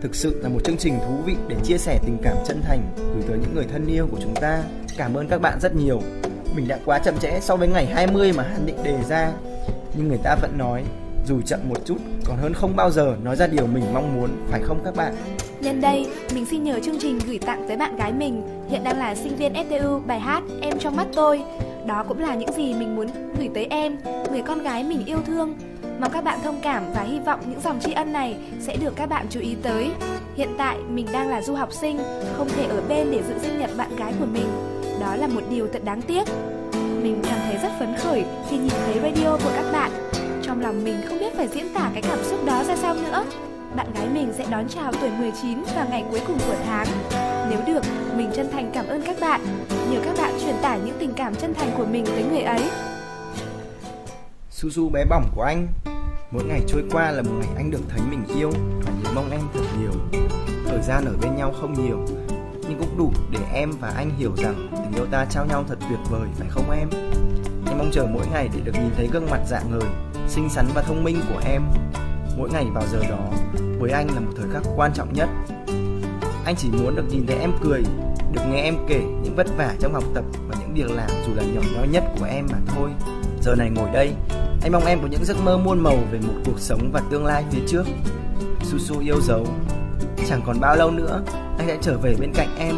Thực sự là một chương trình thú vị để chia sẻ tình cảm chân thành gửi tới những người thân yêu của chúng ta. Cảm ơn các bạn rất nhiều. Mình đã quá chậm trễ so với ngày 20 mà Hàn định đề ra. Nhưng người ta vẫn nói dù chậm một chút còn hơn không bao giờ nói ra điều mình mong muốn, phải không các bạn? Nhân đây, mình xin nhờ chương trình gửi tặng tới bạn gái mình, hiện đang là sinh viên FTU bài hát Em trong mắt tôi. Đó cũng là những gì mình muốn gửi tới em, người con gái mình yêu thương. Mong các bạn thông cảm và hy vọng những dòng tri ân này sẽ được các bạn chú ý tới. Hiện tại mình đang là du học sinh, không thể ở bên để dự sinh nhật bạn gái của mình. Đó là một điều thật đáng tiếc. Mình cảm thấy rất phấn khởi khi nhìn thấy radio của các bạn. Trong lòng mình không biết phải diễn tả cái cảm xúc đó ra sao nữa. Bạn gái mình sẽ đón chào tuổi 19 vào ngày cuối cùng của tháng. Nếu được, mình chân thành cảm ơn các bạn. Nhờ các bạn truyền tải những tình cảm chân thành của mình tới người ấy. Suzu bé bỏng của anh Mỗi ngày trôi qua là một ngày anh được thấy mình yêu Và nhớ mong em thật nhiều Thời gian ở bên nhau không nhiều Nhưng cũng đủ để em và anh hiểu rằng Tình yêu ta trao nhau thật tuyệt vời phải không em Em mong chờ mỗi ngày để được nhìn thấy gương mặt dạng người Xinh xắn và thông minh của em mỗi ngày vào giờ đó với anh là một thời khắc quan trọng nhất. Anh chỉ muốn được nhìn thấy em cười, được nghe em kể những vất vả trong học tập và những việc làm dù là nhỏ nhoi nhất của em mà thôi. Giờ này ngồi đây, anh mong em có những giấc mơ muôn màu về một cuộc sống và tương lai phía trước. Su su yêu dấu, chẳng còn bao lâu nữa, anh sẽ trở về bên cạnh em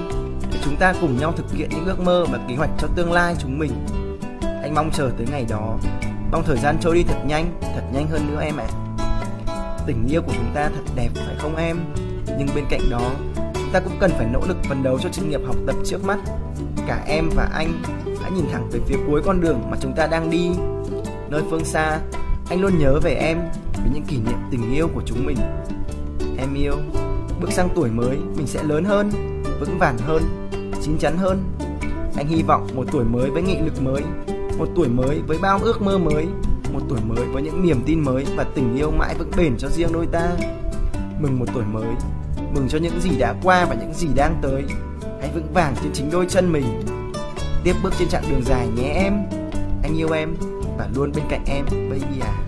để chúng ta cùng nhau thực hiện những ước mơ và kế hoạch cho tương lai chúng mình. Anh mong chờ tới ngày đó, mong thời gian trôi đi thật nhanh thật nhanh hơn nữa em ạ. à tình yêu của chúng ta thật đẹp phải không em? Nhưng bên cạnh đó, chúng ta cũng cần phải nỗ lực phấn đấu cho chuyên nghiệp học tập trước mắt. Cả em và anh đã nhìn thẳng về phía cuối con đường mà chúng ta đang đi. Nơi phương xa, anh luôn nhớ về em với những kỷ niệm tình yêu của chúng mình. Em yêu, bước sang tuổi mới, mình sẽ lớn hơn, vững vàng hơn, chín chắn hơn. Anh hy vọng một tuổi mới với nghị lực mới, một tuổi mới với bao ước mơ mới một tuổi mới với những niềm tin mới và tình yêu mãi vững bền cho riêng đôi ta. Mừng một tuổi mới, mừng cho những gì đã qua và những gì đang tới. Hãy vững vàng trên chính đôi chân mình. Tiếp bước trên chặng đường dài nhé em. Anh yêu em và luôn bên cạnh em, baby à.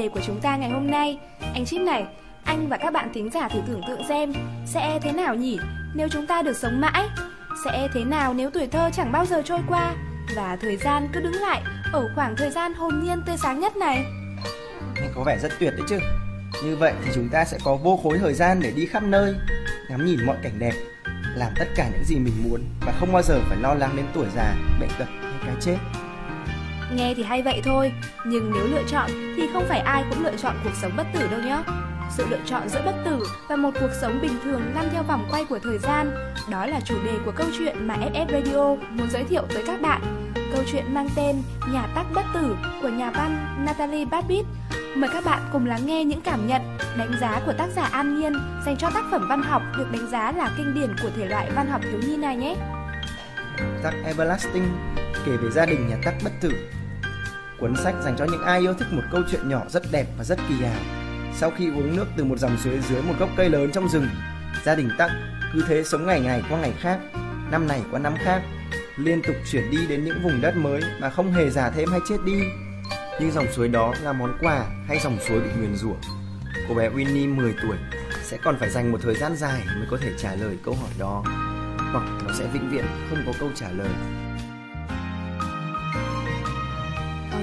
đề của chúng ta ngày hôm nay. Anh Chip này, anh và các bạn thính giả thử tưởng tượng xem sẽ thế nào nhỉ nếu chúng ta được sống mãi? Sẽ thế nào nếu tuổi thơ chẳng bao giờ trôi qua và thời gian cứ đứng lại ở khoảng thời gian hồn nhiên tươi sáng nhất này? Nghe có vẻ rất tuyệt đấy chứ. Như vậy thì chúng ta sẽ có vô khối thời gian để đi khắp nơi, ngắm nhìn mọi cảnh đẹp, làm tất cả những gì mình muốn và không bao giờ phải lo lắng đến tuổi già, bệnh tật hay cái chết. Nghe thì hay vậy thôi, nhưng nếu lựa chọn thì không phải ai cũng lựa chọn cuộc sống bất tử đâu nhé. Sự lựa chọn giữa bất tử và một cuộc sống bình thường lăn theo vòng quay của thời gian, đó là chủ đề của câu chuyện mà FF Radio muốn giới thiệu tới các bạn. Câu chuyện mang tên Nhà tắc bất tử của nhà văn Natalie Babbitt. Mời các bạn cùng lắng nghe những cảm nhận, đánh giá của tác giả An Nhiên dành cho tác phẩm văn học được đánh giá là kinh điển của thể loại văn học thiếu nhi này nhé. Tắc Everlasting kể về gia đình nhà tắc bất tử. Cuốn sách dành cho những ai yêu thích một câu chuyện nhỏ rất đẹp và rất kỳ ảo. Sau khi uống nước từ một dòng suối dưới một gốc cây lớn trong rừng, gia đình tắc cứ thế sống ngày ngày qua ngày khác, năm này qua năm khác, liên tục chuyển đi đến những vùng đất mới mà không hề già thêm hay chết đi. Nhưng dòng suối đó là món quà hay dòng suối bị nguyền rủa? Cô bé Winnie 10 tuổi sẽ còn phải dành một thời gian dài mới có thể trả lời câu hỏi đó hoặc nó sẽ vĩnh viễn không có câu trả lời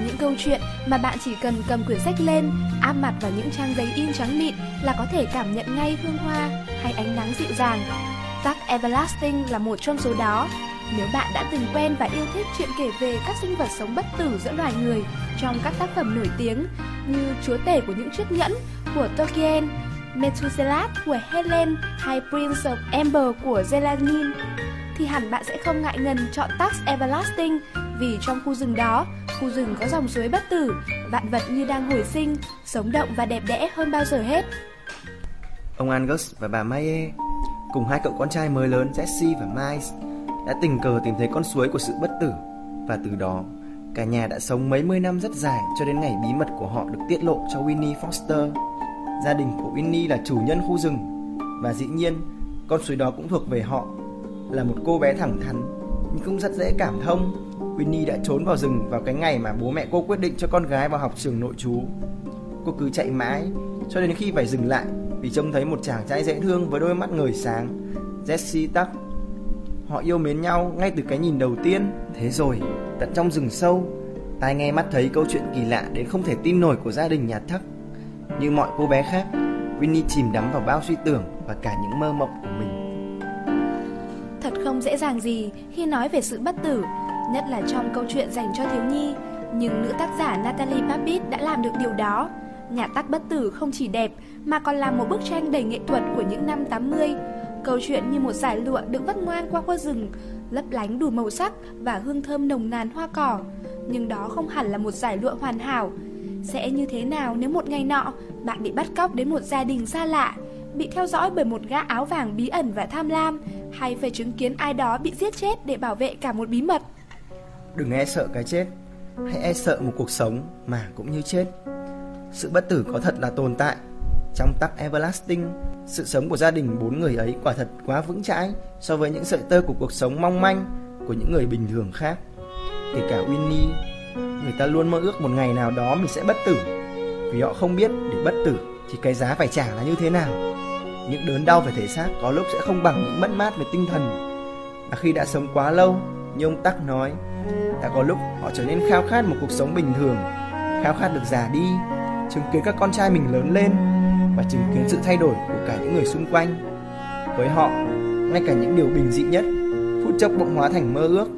những câu chuyện mà bạn chỉ cần cầm quyển sách lên, áp mặt vào những trang giấy in trắng mịn là có thể cảm nhận ngay hương hoa hay ánh nắng dịu dàng. Tắc Everlasting là một trong số đó. Nếu bạn đã từng quen và yêu thích chuyện kể về các sinh vật sống bất tử giữa loài người trong các tác phẩm nổi tiếng như Chúa tể của những chiếc nhẫn của Tolkien, Methuselah của Helen hay Prince of Amber của Zelanin thì hẳn bạn sẽ không ngại ngần chọn Tax Everlasting vì trong khu rừng đó, khu rừng có dòng suối bất tử, vạn vật như đang hồi sinh, sống động và đẹp đẽ hơn bao giờ hết. Ông Angus và bà Maye cùng hai cậu con trai mới lớn Jesse và Miles đã tình cờ tìm thấy con suối của sự bất tử và từ đó cả nhà đã sống mấy mươi năm rất dài cho đến ngày bí mật của họ được tiết lộ cho Winnie Foster. Gia đình của Winnie là chủ nhân khu rừng và dĩ nhiên con suối đó cũng thuộc về họ. Là một cô bé thẳng thắn nhưng cũng rất dễ cảm thông. Winnie đã trốn vào rừng vào cái ngày mà bố mẹ cô quyết định cho con gái vào học trường nội trú. Cô cứ chạy mãi cho đến khi phải dừng lại vì trông thấy một chàng trai dễ thương với đôi mắt ngời sáng, Jesse Tuck. Họ yêu mến nhau ngay từ cái nhìn đầu tiên. Thế rồi, tận trong rừng sâu, tai nghe mắt thấy câu chuyện kỳ lạ đến không thể tin nổi của gia đình nhà Thắc. Như mọi cô bé khác, Winnie chìm đắm vào bao suy tưởng và cả những mơ mộng của mình. Thật không dễ dàng gì khi nói về sự bất tử, nhất là trong câu chuyện dành cho thiếu nhi. Nhưng nữ tác giả Natalie Babbitt đã làm được điều đó. Nhà tác bất tử không chỉ đẹp mà còn là một bức tranh đầy nghệ thuật của những năm 80. Câu chuyện như một giải lụa được vắt ngoan qua qua rừng, lấp lánh đủ màu sắc và hương thơm nồng nàn hoa cỏ. Nhưng đó không hẳn là một giải lụa hoàn hảo. Sẽ như thế nào nếu một ngày nọ bạn bị bắt cóc đến một gia đình xa lạ, bị theo dõi bởi một gã áo vàng bí ẩn và tham lam, hay phải chứng kiến ai đó bị giết chết để bảo vệ cả một bí mật? Đừng e sợ cái chết, hãy e sợ một cuộc sống mà cũng như chết. Sự bất tử có thật là tồn tại. Trong tắc Everlasting, sự sống của gia đình bốn người ấy quả thật quá vững chãi so với những sợi tơ của cuộc sống mong manh của những người bình thường khác. Kể cả Winnie, người ta luôn mơ ước một ngày nào đó mình sẽ bất tử. Vì họ không biết để bất tử thì cái giá phải trả là như thế nào. Những đớn đau về thể xác có lúc sẽ không bằng những mất mát về tinh thần. Và khi đã sống quá lâu, như ông Tắc nói, đã có lúc họ trở nên khao khát một cuộc sống bình thường, khao khát được già đi, chứng kiến các con trai mình lớn lên và chứng kiến sự thay đổi của cả những người xung quanh. Với họ, ngay cả những điều bình dị nhất, phút chốc bỗng hóa thành mơ ước,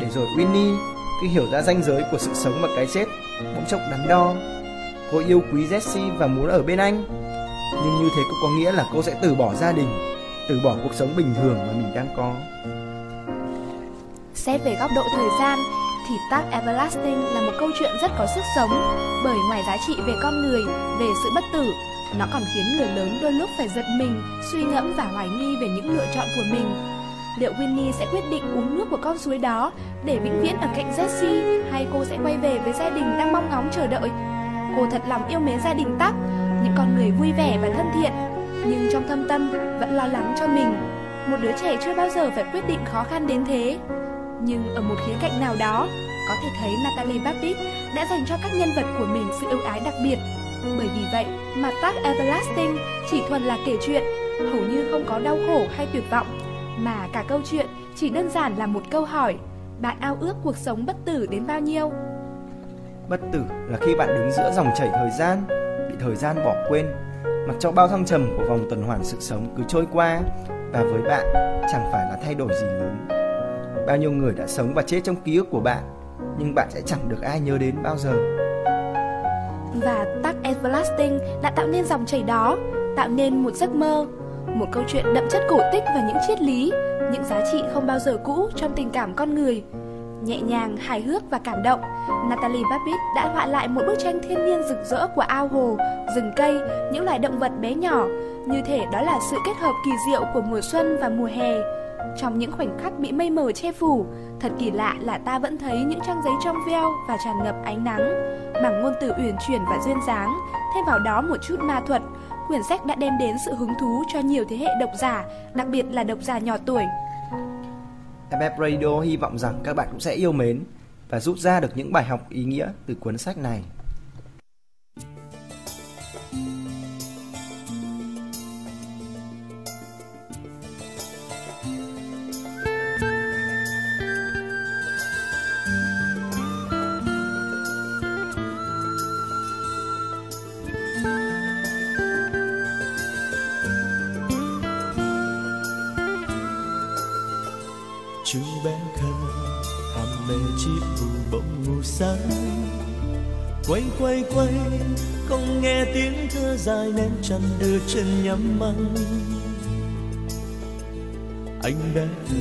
để rồi Winnie khi hiểu ra ranh giới của sự sống và cái chết, bỗng chốc đắn đo. Cô yêu quý Jesse và muốn ở bên anh, nhưng như thế cũng có nghĩa là cô sẽ từ bỏ gia đình, từ bỏ cuộc sống bình thường mà mình đang có. Xét về góc độ thời gian thì Tag Everlasting là một câu chuyện rất có sức sống bởi ngoài giá trị về con người, về sự bất tử, nó còn khiến người lớn đôi lúc phải giật mình, suy ngẫm và hoài nghi về những lựa chọn của mình. Liệu Winnie sẽ quyết định uống nước của con suối đó để vĩnh viễn ở cạnh Jessie hay cô sẽ quay về với gia đình đang mong ngóng chờ đợi? Cô thật lòng yêu mến gia đình Tắc, những con người vui vẻ và thân thiện, nhưng trong thâm tâm vẫn lo lắng cho mình. Một đứa trẻ chưa bao giờ phải quyết định khó khăn đến thế. Nhưng ở một khía cạnh nào đó, có thể thấy Natalie Babbitt đã dành cho các nhân vật của mình sự ưu ái đặc biệt. Bởi vì vậy mà tác Everlasting chỉ thuần là kể chuyện, hầu như không có đau khổ hay tuyệt vọng, mà cả câu chuyện chỉ đơn giản là một câu hỏi. Bạn ao ước cuộc sống bất tử đến bao nhiêu? Bất tử là khi bạn đứng giữa dòng chảy thời gian, bị thời gian bỏ quên, mặc cho bao thăng trầm của vòng tuần hoàn sự sống cứ trôi qua và với bạn chẳng phải là thay đổi gì lớn. Bao nhiêu người đã sống và chết trong ký ức của bạn, nhưng bạn sẽ chẳng được ai nhớ đến bao giờ. Và tắc Everlasting đã tạo nên dòng chảy đó, tạo nên một giấc mơ, một câu chuyện đậm chất cổ tích và những triết lý, những giá trị không bao giờ cũ trong tình cảm con người. Nhẹ nhàng, hài hước và cảm động, Natalie Babbitt đã họa lại một bức tranh thiên nhiên rực rỡ của ao hồ, rừng cây, những loài động vật bé nhỏ, như thể đó là sự kết hợp kỳ diệu của mùa xuân và mùa hè. Trong những khoảnh khắc bị mây mờ che phủ, thật kỳ lạ là ta vẫn thấy những trang giấy trong veo và tràn ngập ánh nắng. Bằng ngôn từ uyển chuyển và duyên dáng, thêm vào đó một chút ma thuật, quyển sách đã đem đến sự hứng thú cho nhiều thế hệ độc giả, đặc biệt là độc giả nhỏ tuổi. FF Radio hy vọng rằng các bạn cũng sẽ yêu mến và rút ra được những bài học ý nghĩa từ cuốn sách này. Dài nên chăn đưa chân nhắm mắt. Anh đã thơ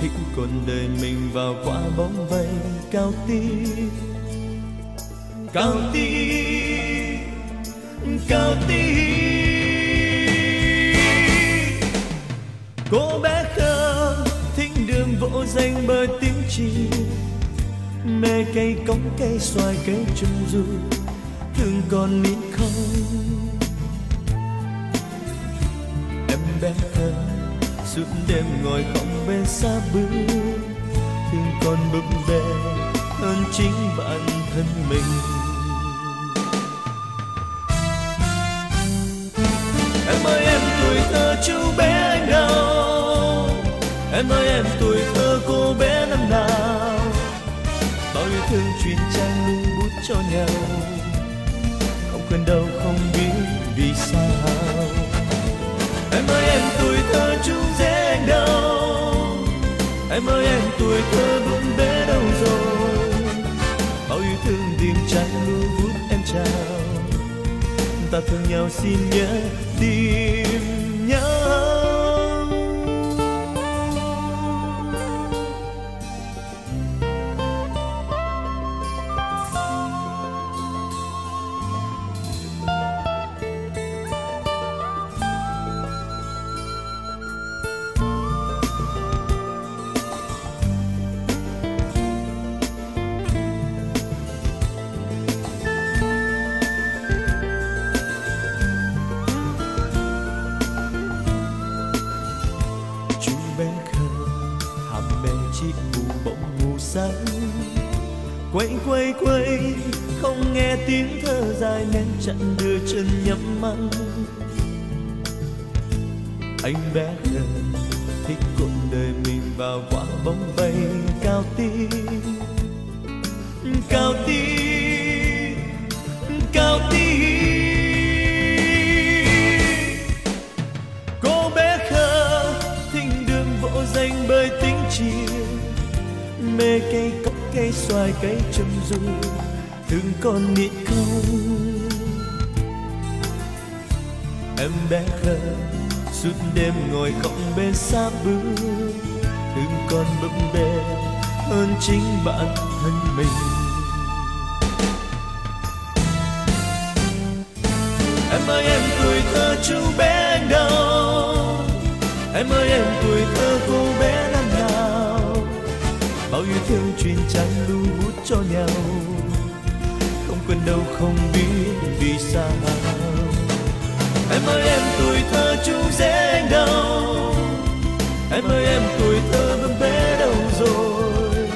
thích cuộc đời mình vào quả bóng vây cao tí cao tí cao tí cô bé khờ thích đường vỗ danh bởi tiếng chim mê cây cống cây xoài cây trung du, thương con nín em bé thơ suốt đêm ngồi không bên xa bước thương con bực bê hơn chính bản thân mình. Em ơi, em tuổi thơ chú bé anh đâu? Em ơi, em tuổi thơ cô bé năm nào? Bao yêu thương truyền trang lưu bút cho nhau quên đâu không biết vì sao. Em ơi, em tuổi thơ chúng dễ anh đâu. Em ơi, em tuổi thơ vẫn bé đâu rồi. Bao yêu thương tìm chặt lưu vút em trao. Ta thương nhau xin nhớ, tìm nhau. Em ơi, em tuổi thơ cô bé năm nào bao yêu thương truyền trang lưu bút cho nhau. Không quên đâu, không biết vì sao. Em ơi, em tuổi thơ chú dễ anh đâu. Em ơi, em tuổi thơ búp bê đâu rồi.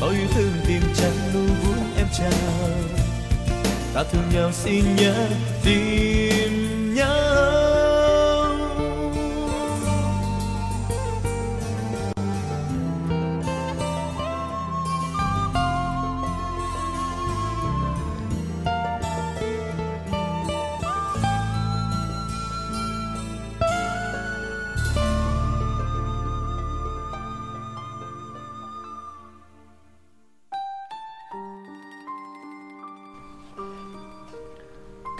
Bao yêu thương tìm trang lưu bút em trao. Ta thương nhau xin nhớ tìm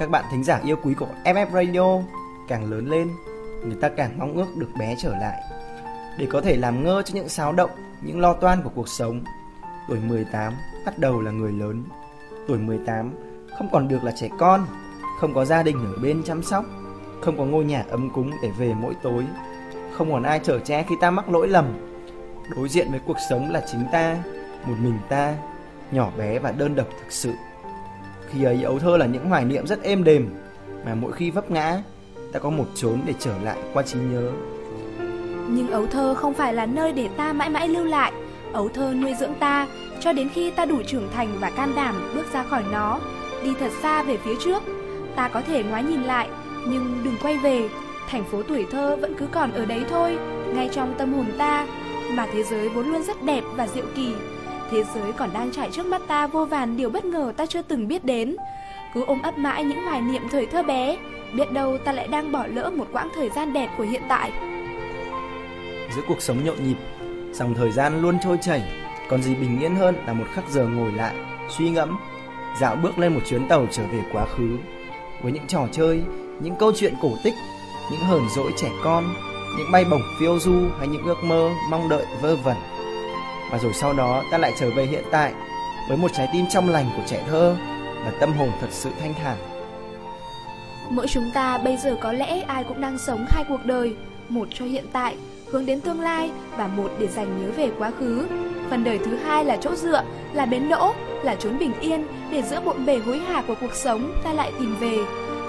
Các bạn thính giả yêu quý của FF Radio càng lớn lên, người ta càng mong ước được bé trở lại để có thể làm ngơ cho những xáo động, những lo toan của cuộc sống. Tuổi 18 bắt đầu là người lớn. Tuổi 18 không còn được là trẻ con, không có gia đình ở bên chăm sóc, không có ngôi nhà ấm cúng để về mỗi tối, không còn ai chở che khi ta mắc lỗi lầm. Đối diện với cuộc sống là chính ta, một mình ta, nhỏ bé và đơn độc thực sự. Khi ấy ấu thơ là những hoài niệm rất êm đềm mà mỗi khi vấp ngã, ta có một chốn để trở lại qua trí nhớ. Nhưng ấu thơ không phải là nơi để ta mãi mãi lưu lại. Ấu thơ nuôi dưỡng ta cho đến khi ta đủ trưởng thành và can đảm bước ra khỏi nó, đi thật xa về phía trước. Ta có thể ngoái nhìn lại, nhưng đừng quay về. Thành phố tuổi thơ vẫn cứ còn ở đấy thôi, ngay trong tâm hồn ta. Mà thế giới vốn luôn rất đẹp và diệu kỳ. Thế giới còn đang trải trước mắt ta vô vàn điều bất ngờ ta chưa từng biết đến. Cứ ôm ấp mãi những hoài niệm thời thơ bé, biết đâu ta lại đang bỏ lỡ một quãng thời gian đẹp của hiện tại. Giữa cuộc sống nhộn nhịp, dòng thời gian luôn trôi chảy, còn gì bình yên hơn là một khắc giờ ngồi lại, suy ngẫm, dạo bước lên một chuyến tàu trở về quá khứ với những trò chơi, những câu chuyện cổ tích, những hờn dỗi trẻ con, những bay bổng phiêu du hay những ước mơ mong đợi vơ vẩn. Và rồi sau đó ta lại trở về hiện tại với một trái tim trong lành của trẻ thơ và tâm hồn thật sự thanh thản. Mỗi chúng ta bây giờ có lẽ ai cũng đang sống hai cuộc đời, một cho hiện tại, hướng đến tương lai và một để dành nhớ về quá khứ. Phần đời thứ hai là chỗ dựa, là bến đỗ, là chốn bình yên để giữa bộn bề hối hả của cuộc sống ta lại tìm về.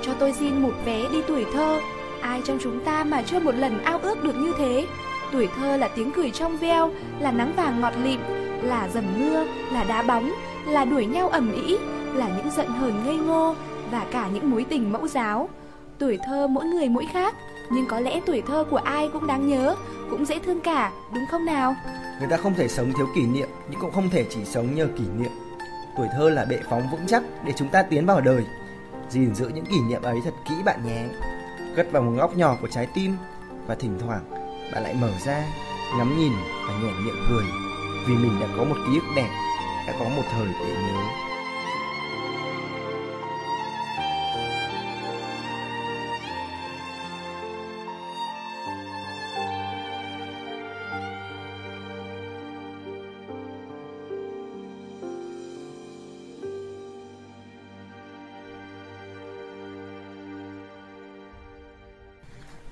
Cho tôi xin một vé đi tuổi thơ. Ai trong chúng ta mà chưa một lần ao ước được như thế? Tuổi thơ là tiếng cười trong veo, là nắng vàng ngọt lịm, là dầm mưa, là đá bóng, là đuổi nhau ầm ĩ, là những giận hờn ngây ngô và cả những mối tình mẫu giáo. Tuổi thơ mỗi người mỗi khác, nhưng có lẽ tuổi thơ của ai cũng đáng nhớ, cũng dễ thương cả, đúng không nào? Người ta không thể sống thiếu kỷ niệm nhưng cũng không thể chỉ sống nhờ kỷ niệm. Tuổi thơ là bệ phóng vững chắc để chúng ta tiến vào đời. gìn giữ những kỷ niệm ấy thật kỹ bạn nhé. Cất vào một góc nhỏ của trái tim và thỉnh thoảng bạn lại mở ra, ngắm nhìn và nhẹ miệng cười vì mình đã có một ký ức đẹp, đã có một thời để nhớ.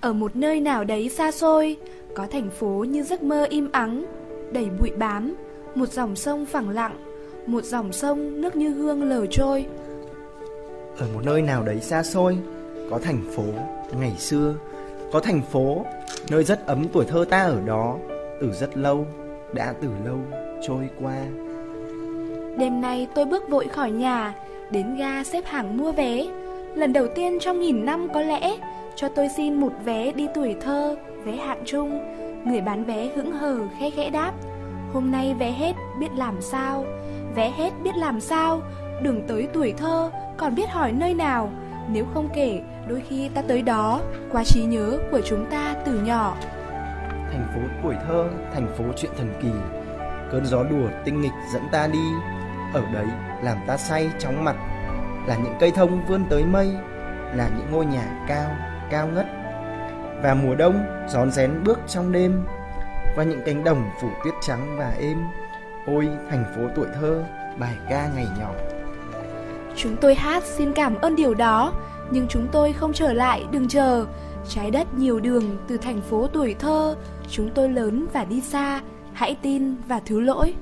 Ở một nơi nào đấy xa xôi, có thành phố như giấc mơ im ắng, đầy bụi bám, một dòng sông phẳng lặng, một dòng sông nước như hương lờ trôi. Ở một nơi nào đấy xa xôi, có thành phố ngày xưa, có thành phố nơi rất ấm tuổi thơ ta ở đó, từ rất lâu, đã từ lâu trôi qua. Đêm nay tôi bước vội khỏi nhà, đến ga xếp hàng mua vé. Lần đầu tiên trong nghìn năm có lẽ, cho tôi xin một vé đi tuổi thơ, vé hạng trung. Người bán vé hững hờ khẽ khẽ đáp, hôm nay vé hết biết làm sao, vé hết biết làm sao, đường tới tuổi thơ còn biết hỏi nơi nào. Nếu không kể, đôi khi ta tới đó, qua trí nhớ của chúng ta từ nhỏ. Thành phố tuổi thơ, thành phố chuyện thần kỳ. Cơn gió đùa tinh nghịch dẫn ta đi, ở đấy làm ta say chóng mặt. Là những cây thông vươn tới mây, là những ngôi nhà cao, cao ngất. Và mùa đông rón rén bước trong đêm, qua những cánh đồng phủ tuyết trắng và êm. Ôi thành phố tuổi thơ, bài ca ngày nhỏ. Chúng tôi hát xin cảm ơn điều đó, nhưng chúng tôi không trở lại, đừng chờ. Trái đất nhiều đường từ thành phố tuổi thơ, chúng tôi lớn và đi xa, hãy tin và thứ lỗi.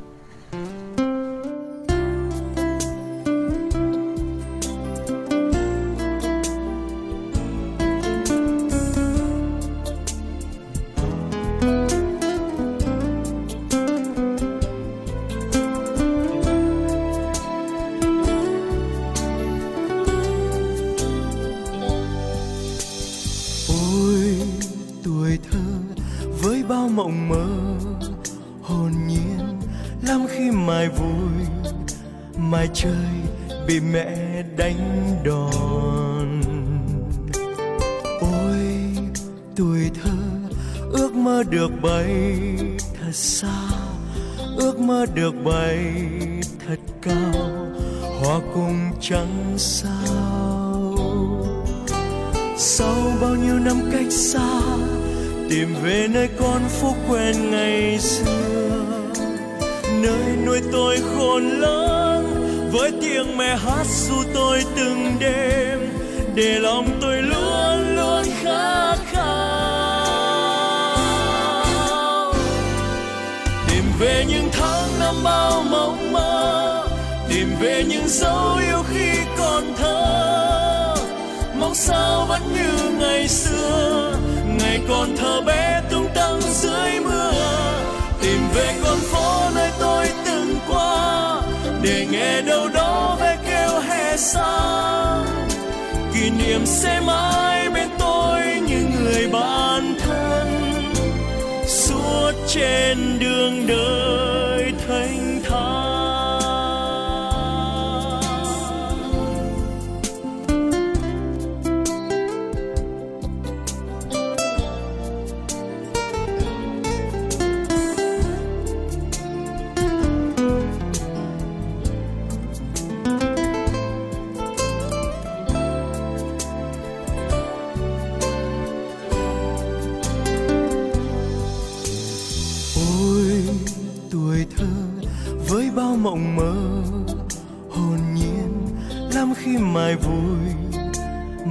Quen ngày xưa. Nơi nuôi tôi khôn lớn, với tiếng mẹ hát ru tôi từng đêm, để lòng tôi luôn luôn khát khao. Tìm về những tháng năm bao mộng mơ, tìm về những dấu yêu khi còn thơ. Mong sao vẫn như ngày xưa, ngày còn thơ bé tôi con phố nơi tôi từng qua, để nghe đâu đó ve kêu hè xa kỷ niệm sẽ mãi bên tôi như người bạn thân, suốt trên đường đời.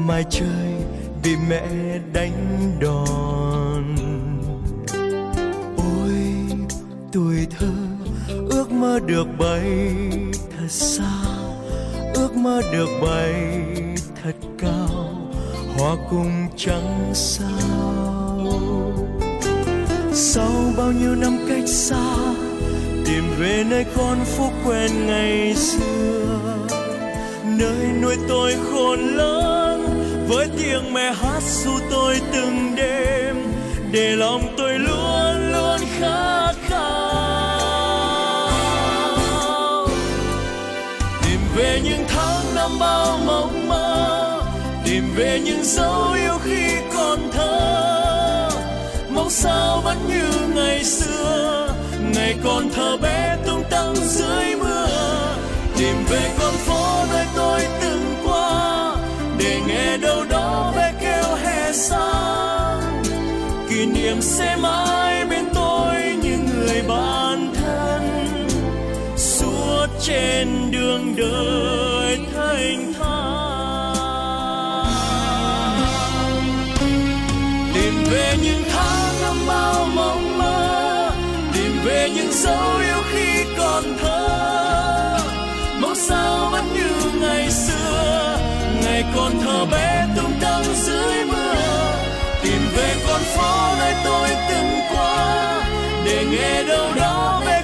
Mai chơi bị mẹ đánh đòn. Ôi, tuổi thơ, ước mơ được bay thật xa, ước mơ được bay thật cao hoa cùng trắng sao. Sau bao nhiêu năm cách xa, tìm về nơi con phố quen ngày xưa, nơi nuôi tôi khôn lớn với tiếng mẹ hát ru tôi từng đêm, để lòng tôi luôn luôn khát khao. Tìm về những tháng năm bao mộng mơ, tìm về những dấu yêu khi còn thơ. Mong sao vẫn như ngày xưa, ngày còn thơ bé tung tăng dưới mưa. Tìm về con kỷ sẽ mãi bên tôi như người bạn thân. Suốt trên đường đời thanh thang tìm về những tháng năm bao mộng mơ, tìm về những dấu yêu khi còn thơ. Mong sao vẫn như ngày xưa, ngày còn thơ bé. Con phố nơi tôi từng qua để nghe đâu đó về